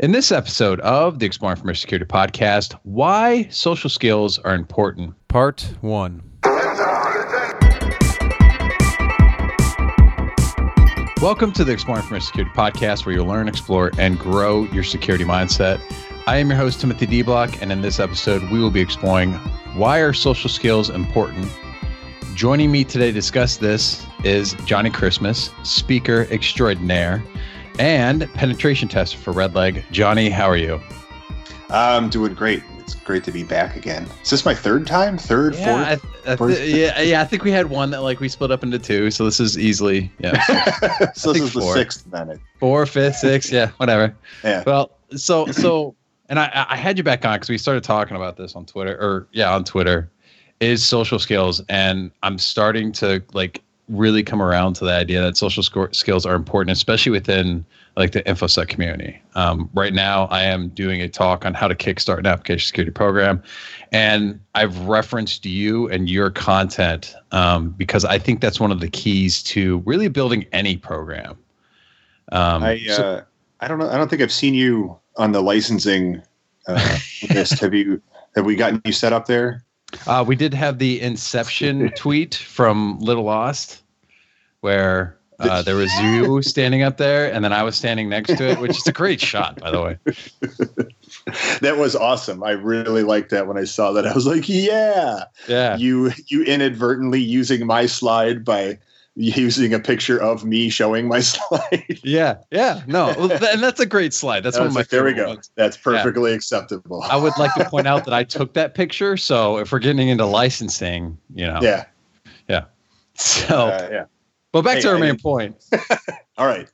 In this episode of the Exploring Information Security podcast, why social skills are important, part one. Welcome to the Exploring Information Security podcast, where you'll learn, explore, and grow your security mindset. I am your host, Timothy De Block, and in this episode, we will be exploring why are social skills important. Joining me today to discuss this is Johnny Christmas, speaker extraordinaire and penetration test for Red Leg. Johnny, how are you? I'm doing great. It's great to be back again. Is this my third time? Third, yeah, fourth? I, I th- yeah, yeah. I think we had one that like we split up into two, so this is easily yeah. so this is four. the sixth then. Four, fifth, sixth, yeah, whatever. Yeah. Well, so so, and I I had you back on because we started talking about this on Twitter, or yeah, on Twitter, is social skills, and I'm starting to like really come around to the idea that social skills are important, especially within like the infosec community. Um, right now, I am doing a talk on how to kickstart an application security program, and I've referenced you and your content um, because I think that's one of the keys to really building any program. Um, I uh, so- I don't know. I don't think I've seen you on the licensing uh, list. Have you? Have we gotten you set up there? Uh, we did have the Inception tweet from Little Lost, where uh, there was you standing up there, and then I was standing next to it, which is a great shot, by the way. that was awesome. I really liked that when I saw that. I was like, yeah. Yeah, You you inadvertently using my slide by using a picture of me showing my slide. yeah, yeah. No, well, th- and that's a great slide. That's one of my like, there we go. ones. That's perfectly acceptable. I would like to point out that I took that picture. So if we're getting into licensing, you know, Yeah. yeah. So, Uh, yeah. But back hey, to our I main didn't- point. All right.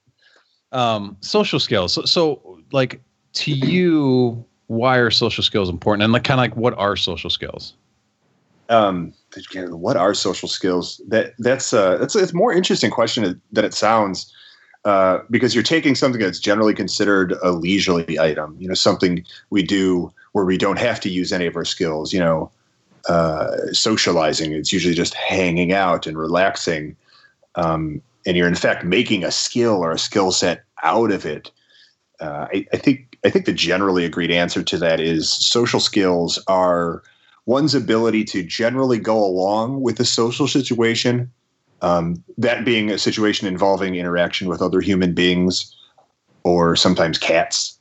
um, social skills. So, so like to you, why are social skills important? And like kind of like what are social skills? um what are social skills that that's uh that's it's a more interesting question than it sounds uh because you're taking something that's generally considered a leisurely item you know something we do where we don't have to use any of our skills you know uh socializing it's usually just hanging out and relaxing um and you're in fact making a skill or a skill set out of it. Uh, I, I think I think the generally agreed answer to that is social skills are one's ability to generally go along with a social situation, um, that being a situation involving interaction with other human beings or sometimes cats,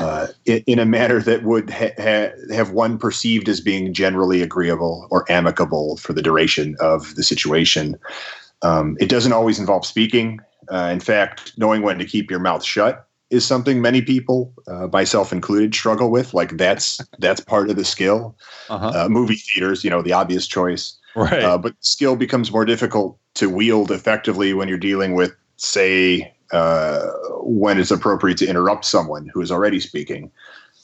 uh, in, in a manner that would ha- ha- have one perceived as being generally agreeable or amicable for the duration of the situation. Um, it doesn't always involve speaking. Uh, in fact, knowing when to keep your mouth shut is something many people, uh, myself included, struggle with. Like that's that's part of the skill Uh-huh. uh, movie theaters, you know, the obvious choice. right. Uh, but skill becomes more difficult to wield effectively when you're dealing with, say, uh, when it's appropriate to interrupt someone who is already speaking,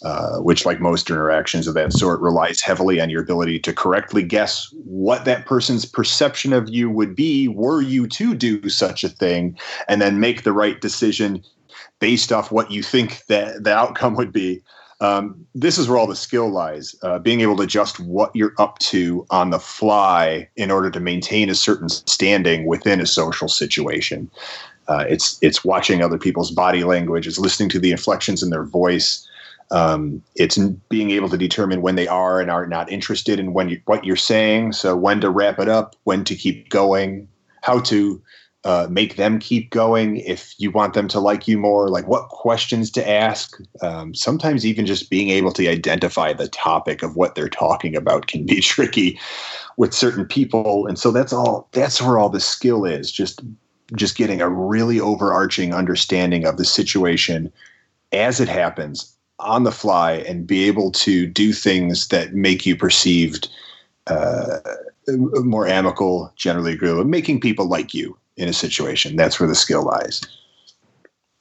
uh, which, like most interactions of that sort, relies heavily on your ability to correctly guess what that person's perception of you would be were you to do such a thing, and then make the right decision based off what you think that the outcome would be. Um, this is where all the skill lies uh, being able to adjust what you're up to on the fly in order to maintain a certain standing within a social situation. Uh, it's it's watching other people's body language it's listening to the inflections in their voice um, it's being able to determine when they are and are not interested in when you, what you're saying. So when to wrap it up when to keep going how to uh, make them keep going if you want them to like you more like what questions to ask. Um, sometimes even just being able to identify the topic of what they're talking about can be tricky with certain people. And so that's all that's where all the skill is just just getting a really overarching understanding of the situation as it happens on the fly and be able to do things that make you perceived uh, more amicable generally agreeable making people like you in a situation. That's where the skill lies.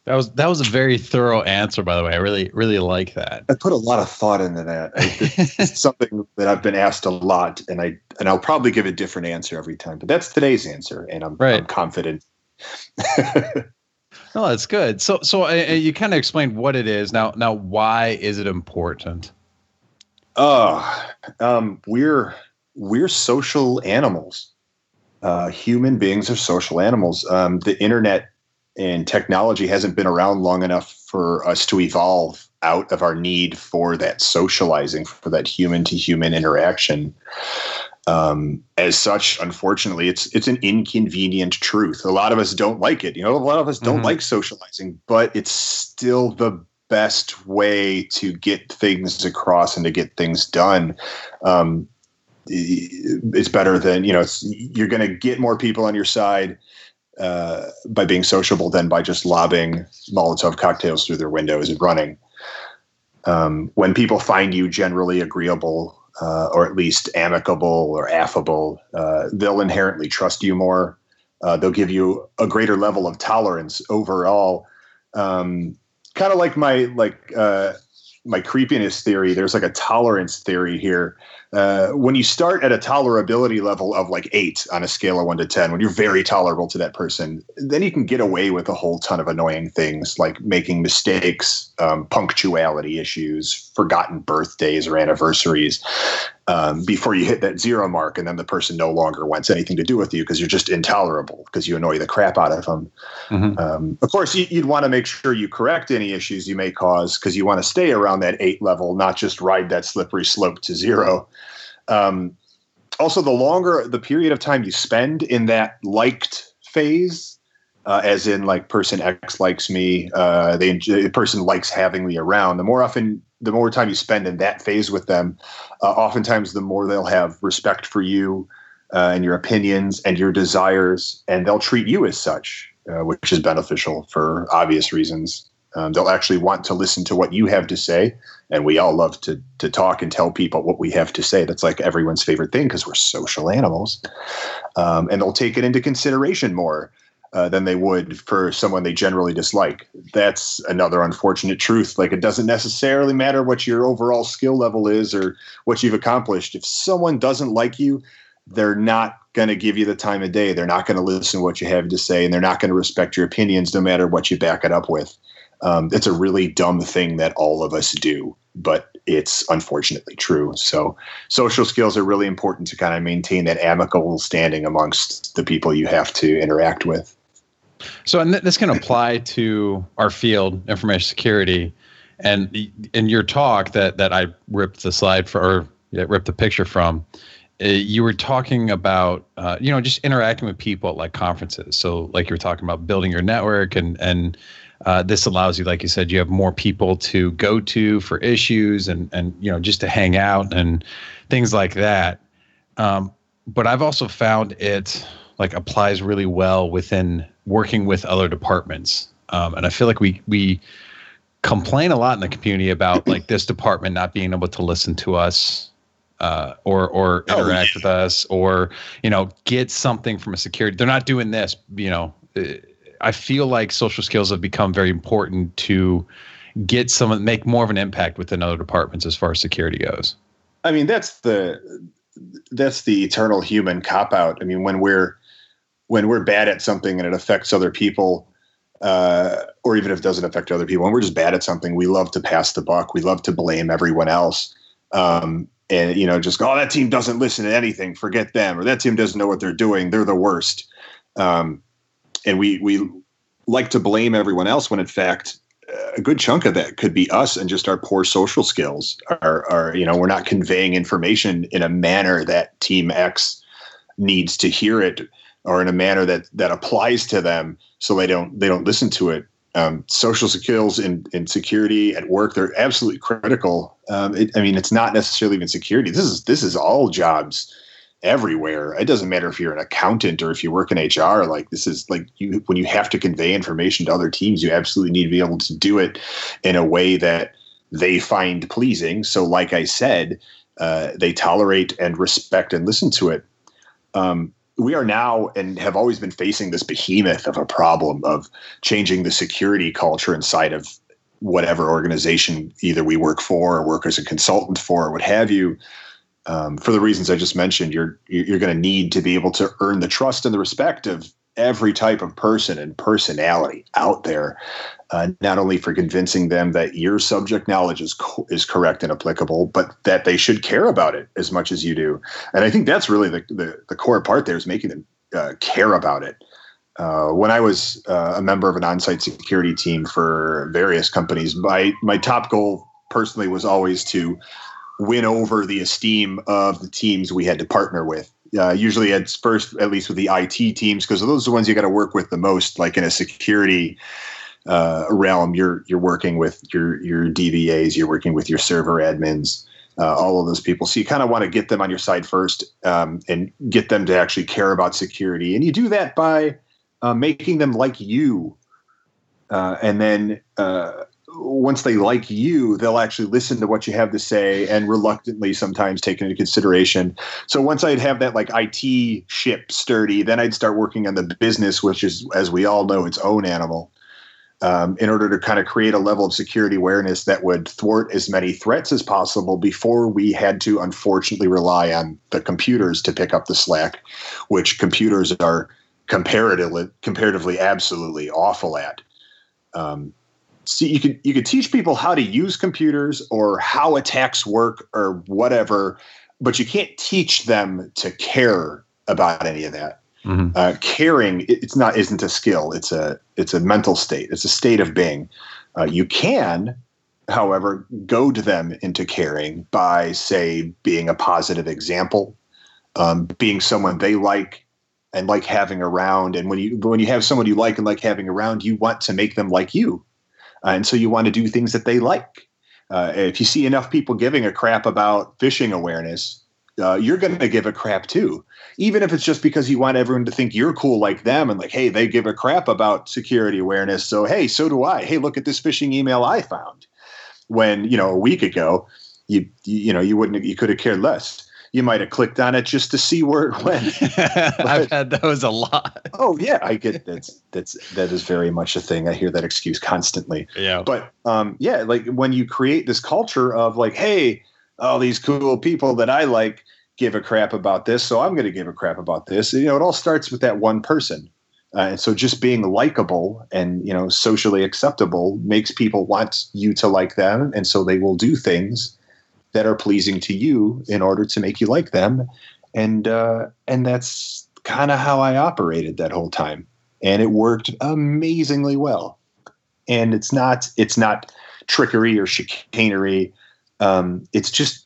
that was that was a very thorough answer, by the way. I really really like that. I put a lot of thought into that. I, something that I've been asked a lot, and I and I'll probably give a different answer every time. But that's today's answer, and I'm, Right. I'm confident. No, that's good. So so uh, uh, you kind of explained what it is. Now now why is it important? Oh, um, we're we're social animals. Uh, human beings are social animals. Um, the internet and technology hasn't been around long enough for us to evolve out of our need for that socializing, for that human to human interaction. Um, as such, unfortunately, it's it's an inconvenient truth. A lot of us don't like it. You know, a lot of us don't mm-hmm. like socializing, but it's still the best way to get things across and to get things done. Um, it's better than you know. you're going to get more people on your side uh, by being sociable than by just lobbing Molotov cocktails through their windows and running. Um, when people find you generally agreeable uh, or at least amicable or affable, uh, they'll inherently trust you more. Uh, they'll give you a greater level of tolerance overall. Um, kind of like my like uh, my creepiness theory. There's like a tolerance theory here uh, when you start at a tolerability level of like eight on a scale of one to 10, when you're very tolerable to that person, then you can get away with a whole ton of annoying things like making mistakes, um, punctuality issues, forgotten birthdays or anniversaries um, before you hit that zero mark. And then the person no longer wants anything to do with you because you're just intolerable because you annoy the crap out of them. Mm-hmm. Um, of course, you, would want to make sure you correct any issues you may cause because you want to stay around that eight level, not just ride that slippery slope to zero. Um, also, the longer the period of time you spend in that liked phase, uh, as in like person X likes me, uh, they the person likes having me around. The more often, the more time you spend in that phase with them, uh, oftentimes the more they'll have respect for you uh, and your opinions and your desires, and they'll treat you as such, uh, which is beneficial for obvious reasons. Um, they'll actually want to listen to what you have to say, and we all love to to talk and tell people what we have to say. That's like everyone's favorite thing because we're social animals, um, and they'll take it into consideration more uh, than they would for someone they generally dislike. That's another unfortunate truth. Like it doesn't necessarily matter what your overall skill level is or what you've accomplished. If someone doesn't like you, they're not going to give you the time of day. They're not going to listen to what you have to say, and they're not going to respect your opinions no matter what you back it up with. Um, it's a really dumb thing that all of us do, but it's unfortunately true. So, social skills are really important to kind of maintain that amicable standing amongst the people you have to interact with. So, and this can apply to our field, information security, and in your talk that that I ripped the slide for, or yeah, ripped the picture from. Uh, you were talking about uh, you know just interacting with people at like conferences so like you were talking about building your network and and uh, this allows you, like you said, you have more people to go to for issues and and you know just to hang out and things like that. Um, but I've also found it like applies really well within working with other departments, um, and I feel like we we complain a lot in the community about like this department not being able to listen to us uh, or or oh, interact oh, yeah. with us or you know get something from a security. They're not doing this, you know. Uh, I feel like social skills have become very important to get some make more of an impact within other departments as far as security goes. I mean, that's the that's the eternal human cop out. I mean, when we're when we're bad at something and it affects other people, uh, or even if it doesn't affect other people, when we're just bad at something, we love to pass the buck. We love to blame everyone else. Um, and you know, just go, oh, that team doesn't listen to anything. Forget them, or that team doesn't know what they're doing. They're the worst. Um, and we we like to blame everyone else when in fact a good chunk of that could be us and just our poor social skills. Are, are you know we're not conveying information in a manner that team x needs to hear it or in a manner that that applies to them so they don't they don't listen to it. Um, social skills in, in security at work they're absolutely critical. Um, it, i mean it's not necessarily even security. This is this is all jobs everywhere. It doesn't matter if you're an accountant or if you work in HR. Like this is like you when you have to convey information to other teams, you absolutely need to be able to do it in a way that they find pleasing. So, like I said, uh, they tolerate and respect and listen to it. Um, we are now and have always been facing this behemoth of a problem of changing the security culture inside of whatever organization either we work for or work as a consultant for or what have you um, for the reasons I just mentioned, you're you're going to need to be able to earn the trust and the respect of every type of person and personality out there. Uh, not only for convincing them that your subject knowledge is co- is correct and applicable, but that they should care about it as much as you do. And I think that's really the the, the core part there is making them uh, care about it. uh, when I was uh, a member of an on-site security team for various companies, my my top goal personally was always to win over the esteem of the teams we had to partner with. Uh, usually, at first at least with the IT teams because those are the ones you got to work with the most. Like in a security uh, realm, you're you're working with your your DBAs, you're working with your server admins. Uh, all of those people. So you kind of want to get them on your side first um, and get them to actually care about security. And you do that by uh, making them like you. Uh, and then uh, once they like you, they'll actually listen to what you have to say and reluctantly sometimes take into consideration. So once I'd have that like IT ship sturdy, then I'd start working on the business, which is, as we all know, its own animal. Um, in order to kind of create a level of security awareness that would thwart as many threats as possible before we had to unfortunately rely on the computers to pick up the slack, which computers are comparatively comparatively absolutely awful at. Um, see, you could you could teach people how to use computers or how attacks work or whatever, but you can't teach them to care about any of that. Mm-hmm. Uh, caring it's not isn't a skill; it's a it's a mental state. It's a state of being. Uh, you can, however, goad them into caring by, say, being a positive example, um, being someone they like, and like having around. And when you when you have someone you like and like having around, you want to make them like you, and so you want to do things that they like. Uh, if you see enough people giving a crap about phishing awareness, uh, you're going to give a crap too, even if it's just because you want everyone to think you're cool like them and like, hey, they give a crap about security awareness, so hey, so do I. Hey, look at this phishing email I found. When you know a week ago, you you know you wouldn't you could have cared less you might have clicked on it just to see where it went. but, I've had those a lot. oh yeah, I get that's that's that is very much a thing. I hear that excuse constantly. Yeah. But um, yeah, like when you create this culture of like, hey, all these cool people that I like give a crap about this, so I'm going to give a crap about this. You know, it all starts with that one person. Uh, and so just being likable and you know socially acceptable makes people want you to like them and so they will do things that are pleasing to you in order to make you like them. And uh, and that's kind of how I operated that whole time. And it worked amazingly well. And it's not it's not trickery or chicanery. Um, it's just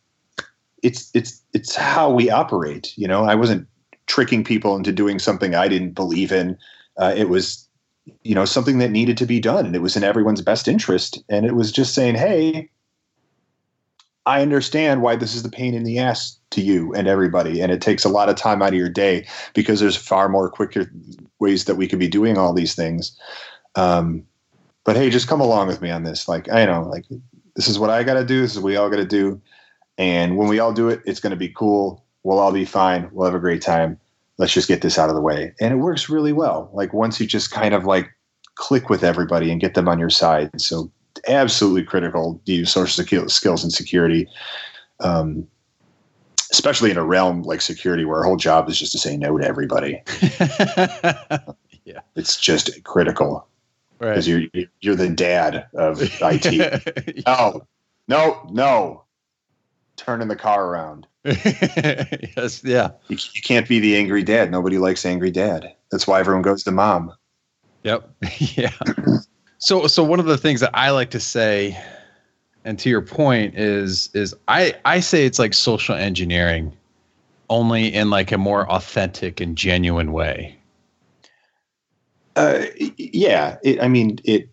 it's it's it's how we operate you know? I wasn't tricking people into doing something I didn't believe in. Uh, it was you know something that needed to be done. And it was in everyone's best interest. And it was just saying hey I understand why this is the pain in the ass to you and everybody. And it takes a lot of time out of your day because there's far more quicker ways that we could be doing all these things. Um, but hey, just come along with me on this. Like, I know, like, this is what I got to do. This is what we all got to do. And when we all do it, it's going to be cool. We'll all be fine. We'll have a great time. Let's just get this out of the way. And it works really well. Like, once you just kind of like click with everybody and get them on your side. So absolutely critical to use social skills and security, um, especially in a realm like security where our whole job is just to say no to everybody. yeah, it's just critical because right. you're you're the dad of IT. no, no, no. Turning the car around. yes, yeah. You, you can't be the angry dad. Nobody likes angry dad. That's why everyone goes to mom. Yep. yeah. So so one of the things that I like to say, and to your point, is is I I say it's like social engineering, only in like a more authentic and genuine way. Uh, yeah, it, I mean it.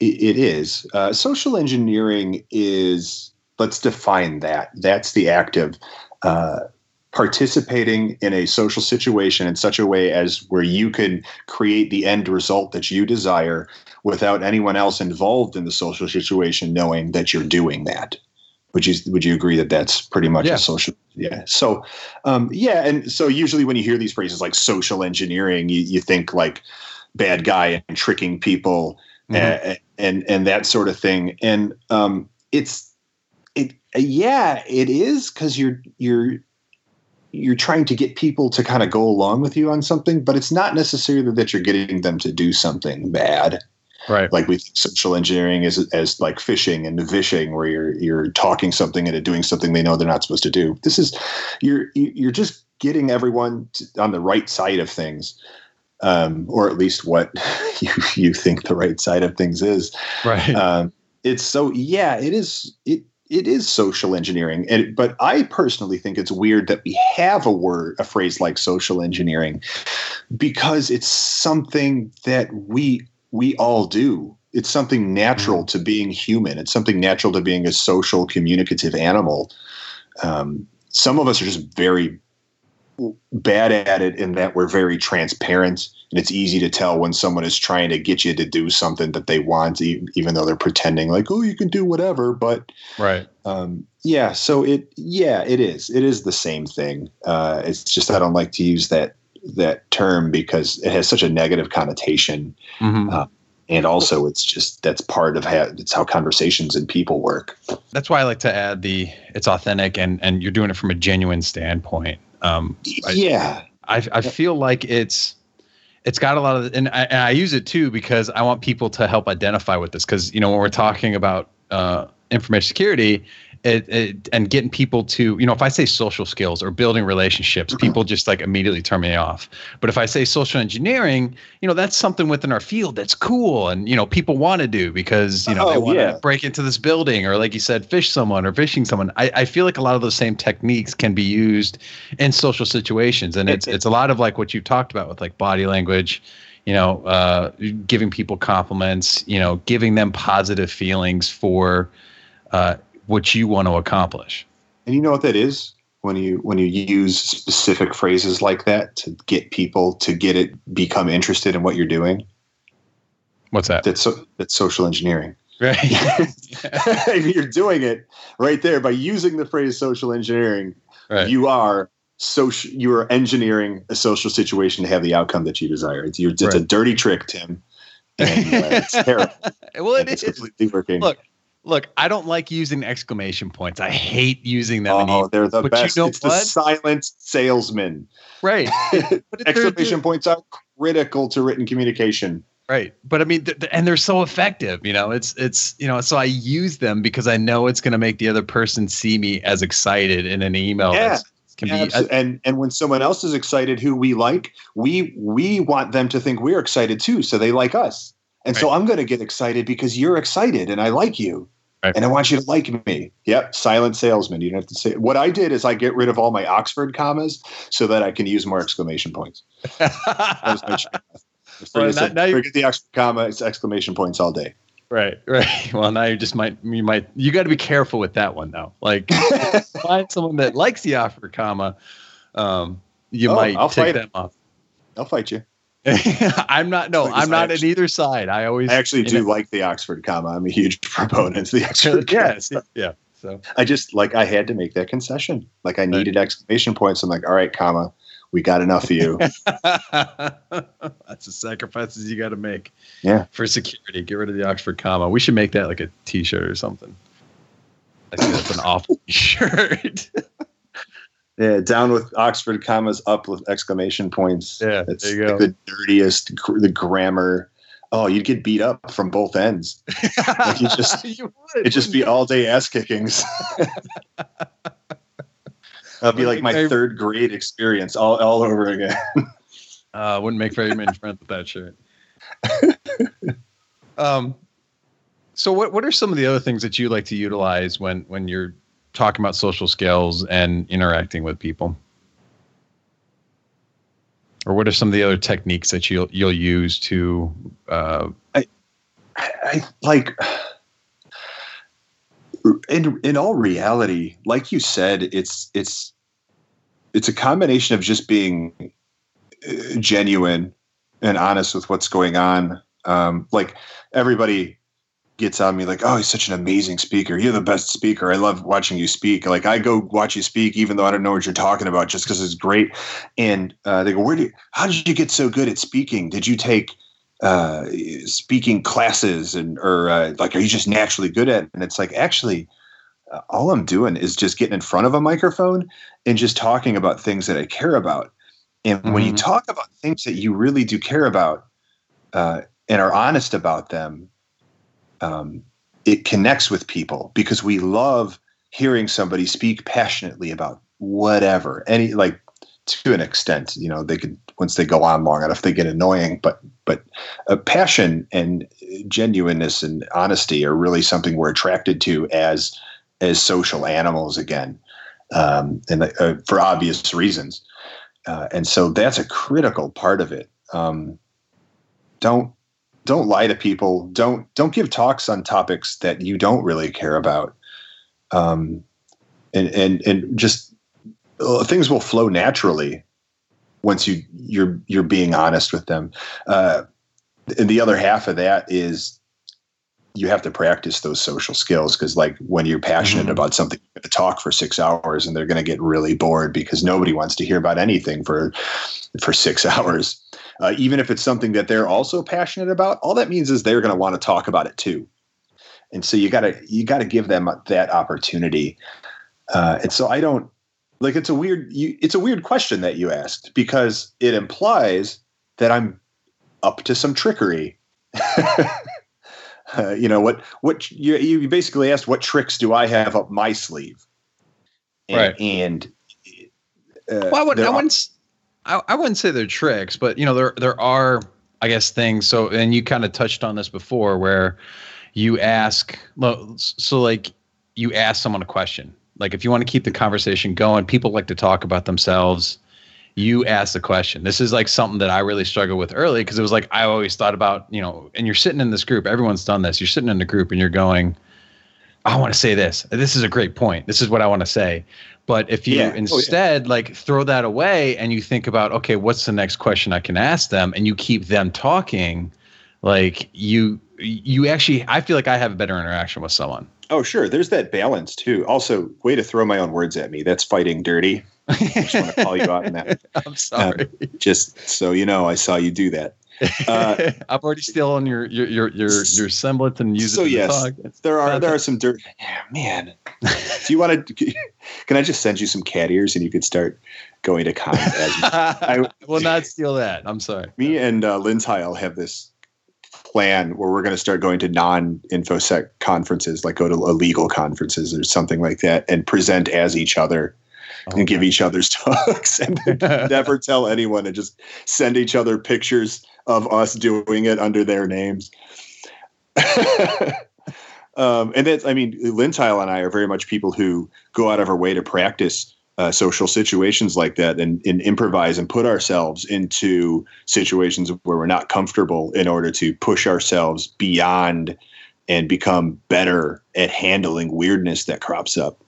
It, is uh, social engineering is. Let's define that. That's the active. Uh, participating in a social situation in such a way as where you can create the end result that you desire without anyone else involved in the social situation knowing that you're doing that. Would you would you agree that that's pretty much yeah. a social yeah so um, yeah and so usually when you hear these phrases like social engineering you, you think like bad guy and tricking people mm-hmm. and, and and that sort of thing and um, it's it yeah it is because you're you're you're trying to get people to kind of go along with you on something but it's not necessarily that you're getting them to do something bad Right. Like we social engineering is as like phishing and vishing, where you're you're talking something into doing something they know they're not supposed to do. This is you're you're just getting everyone to, on the right side of things. um, or at least what you you think the right side of things is. Right. Um, it's so yeah, it is it it is social engineering, and but I personally think it's weird that we have a word a phrase like social engineering because it's something that we we all do. It's something natural to being human. It's something natural to being a social, communicative animal. Um, some of us are just very bad at it in that we're very transparent and it's easy to tell when someone is trying to get you to do something that they want even though they're pretending like oh you can do whatever but right um, yeah so it yeah it is it is the same thing uh, it's just i don't like to use that that term because it has such a negative connotation Mhm. uh, and also it's just that's part of how it's how conversations and people work That's why I like to add the it's authentic and and you're doing it from a genuine standpoint. Um, I- yeah I, I feel like it's it's got a lot of and I, and I use it too because I want people to help identify with this because you know when we're talking about uh, information security it, it and getting people to you know if I say social skills or building relationships people just like immediately turn me off. But if I say social engineering you know that's something within our field that's cool and you know people want to do because you know they Oh, want to yeah. break into this building or like you said phish someone or phishing someone. I, I feel like a lot of those same techniques can be used in social situations. And it's it's a lot of like what you talked about with like body language you know uh, giving people compliments you know giving them positive feelings for uh, what you want to accomplish And you know what that is when you when you use specific phrases like that to get people to get it become interested in what you're doing. what's that That's so, that's social engineering. right you're doing it right there by using the phrase social engineering. right You are social. You are engineering a social situation to have the outcome that you desire. It's, it's a dirty trick, Tim. And, uh, it's terrible. well it it's is completely working. look look i don't like using exclamation points i hate using them oh, they're the But you best. know it's the silent salesman. right but Exclamation points are critical to written communication. Right. But I mean, th- th- and they're so effective, you know, it's, it's, you know, so I use them because I know it's going to make the other person see me as excited in an email. Yeah. Can be, Abso- uh, and and when someone else is excited who we like, we we want them to think we're excited too, so they like us. And so I'm going to get excited because you're excited and I like you. Right. And I want you to like me. Yep, silent salesman. You don't have to say. What I did is I get rid of all my Oxford commas so that I can use more exclamation points. That was my choice. Well, now- now you- forget the Oxford comma. It's exclamation points all day. right. Right. Well, now you just might, you might, you got to be careful with that one though. Like find someone that likes the Oxford comma. Um, you Oh, might I'll take fight them off. I'll fight you. I'm not, no, I'm not I on either side. I always, I actually do know- like the Oxford comma. I'm a huge proponent of the Oxford comma. yes. Yeah. So, I just like I had to make that concession. Like I needed exclamation points. I'm like, all right, comma, we got enough of you. That's the sacrifices you got to make. Yeah. For security, get rid of the Oxford comma. We should make that like a T-shirt or something. I think that's an awful T-shirt. Yeah, down with Oxford commas, up with exclamation points. Yeah, That's there you go. like the dirtiest, the grammar. Oh, you'd get beat up from both ends. Like you just- You would, It'd just be all day ass kickings. That'd be like my third grade experience all, all over again. it? Uh, wouldn't make very many friends with that shirt. um, so what what are some of the other things that you like to utilize when when you're talking about social skills and interacting with people? Or what are some of the other techniques that you'll you'll use to uh, I, I like in in all reality, like you said, it's it's it's a combination of just being uh, genuine and honest with what's going on. Um, like everybody gets on me like, "Oh, he's such an amazing speaker. You're the best speaker. I love watching you speak." Like I go watch you speak, even though I don't know what you're talking about, just because it's great. And uh, they go, "Where do? You, how did you get so good at speaking? Did you take?" uh speaking classes and or uh, like are you just naturally good at it and it's like actually uh, all i'm doing is just getting in front of a microphone and just talking about things that i care about and when you Mhm. talk about things that you really do care about uh, and are honest about them um, it connects with people because we love hearing somebody speak passionately about whatever any like to an extent. You know, they could once they go on long enough, they get annoying. But but uh, passion and genuineness and honesty are really something we're attracted to as as social animals again, um, and uh, for obvious reasons. Uh, and so that's a critical part of it. Um, don't don't lie to people. Don't don't give talks on topics that you don't really care about. Um, and and and just uh, things will flow naturally once you you're you're being honest with them. Uh, and the other half of that is you have to practice those social skills because like when you're passionate mm-hmm. about something you're going to talk for six hours and they're going to get really bored because nobody wants to hear about anything for for six hours uh, even if it's something that they're also passionate about all that means is they're going to want to talk about it too. And so you got to you got to give them that opportunity. Uh, and so i don't like it's a weird you, it's a weird question that you asked because it implies that i'm up to some trickery. Uh, you know what what you, you basically asked what tricks do i have up my sleeve? And, right. and uh, well, I, wouldn't, I, wouldn't, I, I wouldn't say they're tricks but you know there there are i guess things so and you kind of touched on this before where you ask so like you ask someone a question like if you want to keep the conversation going people like to talk about themselves you ask the question. This is like something that I really struggled with early because it was like I always thought about, you know, and you're sitting in this group, everyone's done this. You're sitting in the group and you're going, I want to say this. This is a great point. This is what I want to say. But if you yeah. instead oh, yeah. like throw that away and you think about, okay, what's the next question I can ask them and you keep them talking, like you you actually I feel like I have a better interaction with someone. Oh, sure. There's that balance too. Also, way to throw my own words at me. That's fighting dirty. I just want to call you out on that. I'm sorry. Um, just so you know, I saw you do that. Uh, I've already stolen your your your your, your semblance and used so yes, there are there are some dirt. Yeah, man, do you want to? Can I just send you some cat ears and you could start going to con? I will not steal that. I'm sorry. Me and uh, Lintile have this plan where we're going to start going to non-infosec conferences, like go to illegal conferences or something like that, and present as each other and give each other's talks and never tell anyone and just send each other pictures of us doing it under their names. um, and that's, I mean, Lintile and I are very much people who go out of our way to practice uh, social situations like that and, and improvise and put ourselves into situations where we're not comfortable in order to push ourselves beyond and become better at handling weirdness that crops up.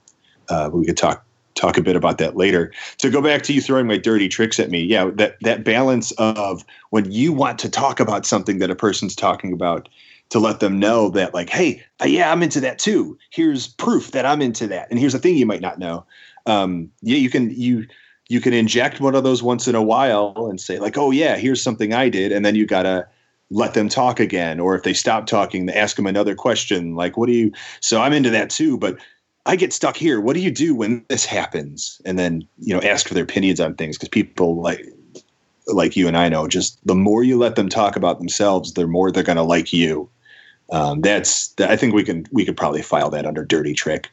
Uh, we could talk talk a bit about that later. To go back to you throwing my dirty tricks at me, yeah, that that balance of when you want to talk about something that a person's talking about, to let them know that like, hey, uh, yeah, I'm into that too. Here's proof that I'm into that, and here's a thing you might not know. Um, yeah, you can you you can inject one of those once in a while and say like, oh yeah, here's something I did, and then you gotta let them talk again or if they stop talking ask them another question like what do you so i'm into that too but I get stuck here. What do you do when this happens? And then, you know, ask for their opinions on things because people like like you and I know, just the more you let them talk about themselves, the more they're going to like you. Um, that's I think we can we could probably file that under dirty trick.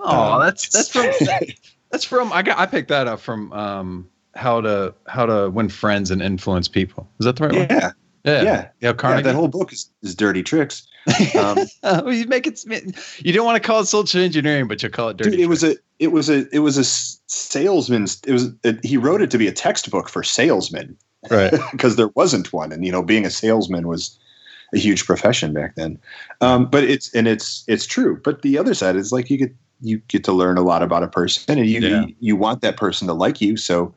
Oh, um, that's that's from that's from I got I picked that up from um, how to how to win friends and influence people. Is that the right yeah. one? Yeah. Yeah. Yeah. Yeah. Carnegie. Yeah, that whole book is, is dirty tricks. Um, you make it. You don't want to call it social engineering, but you call it dirty. Dude, it was a. It was a. It was a salesman's. It was. A, he wrote it to be a textbook for salesmen, right? Because there wasn't one, and you know, being a salesman was a huge profession back then. Um, but it's and it's it's true. But the other side is like you get you get to learn a lot about a person, and you yeah. you, you want that person to like you, so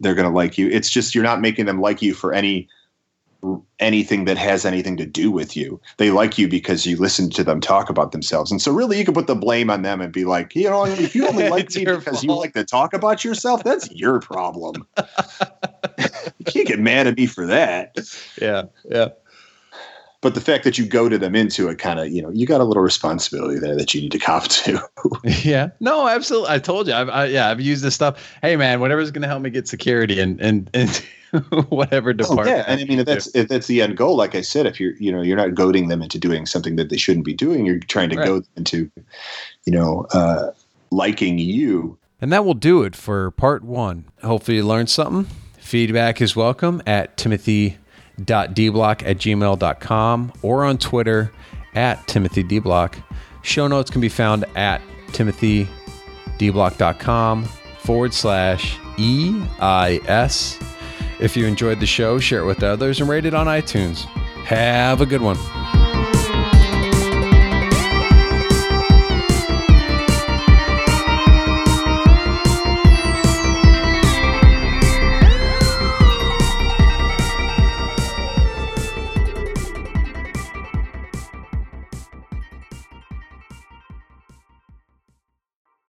they're going to like you. It's just you're not making them like you for any anything that has anything to do with you. They like you because you listen to them talk about themselves. And so really you can put the blame on them and be like, you know, if you only like me because fault. you like to talk about yourself, that's your problem. you can't get mad at me for that. Yeah. Yeah. But the fact that you go to them into it kind of, you know, you got a little responsibility there that you need to cop to. yeah. No, absolutely. I told you. I've, I, yeah, I've used this stuff. Hey man, whatever's going to help me get security and, and, and, whatever department. Oh, yeah, and I mean if that's if that's the end goal. Like I said, if you're you know you're not goading them into doing something that they shouldn't be doing, you're trying to right. goad them into, you know, uh, liking you. And that will do it for part one. Hopefully, you learned something. Feedback is welcome at timothy.dblock at gmail.com or on Twitter at timothydblock. Show notes can be found at timothydblock.com forward slash EIS. If you enjoyed the show, share it with others and rate it on iTunes. Have a good one.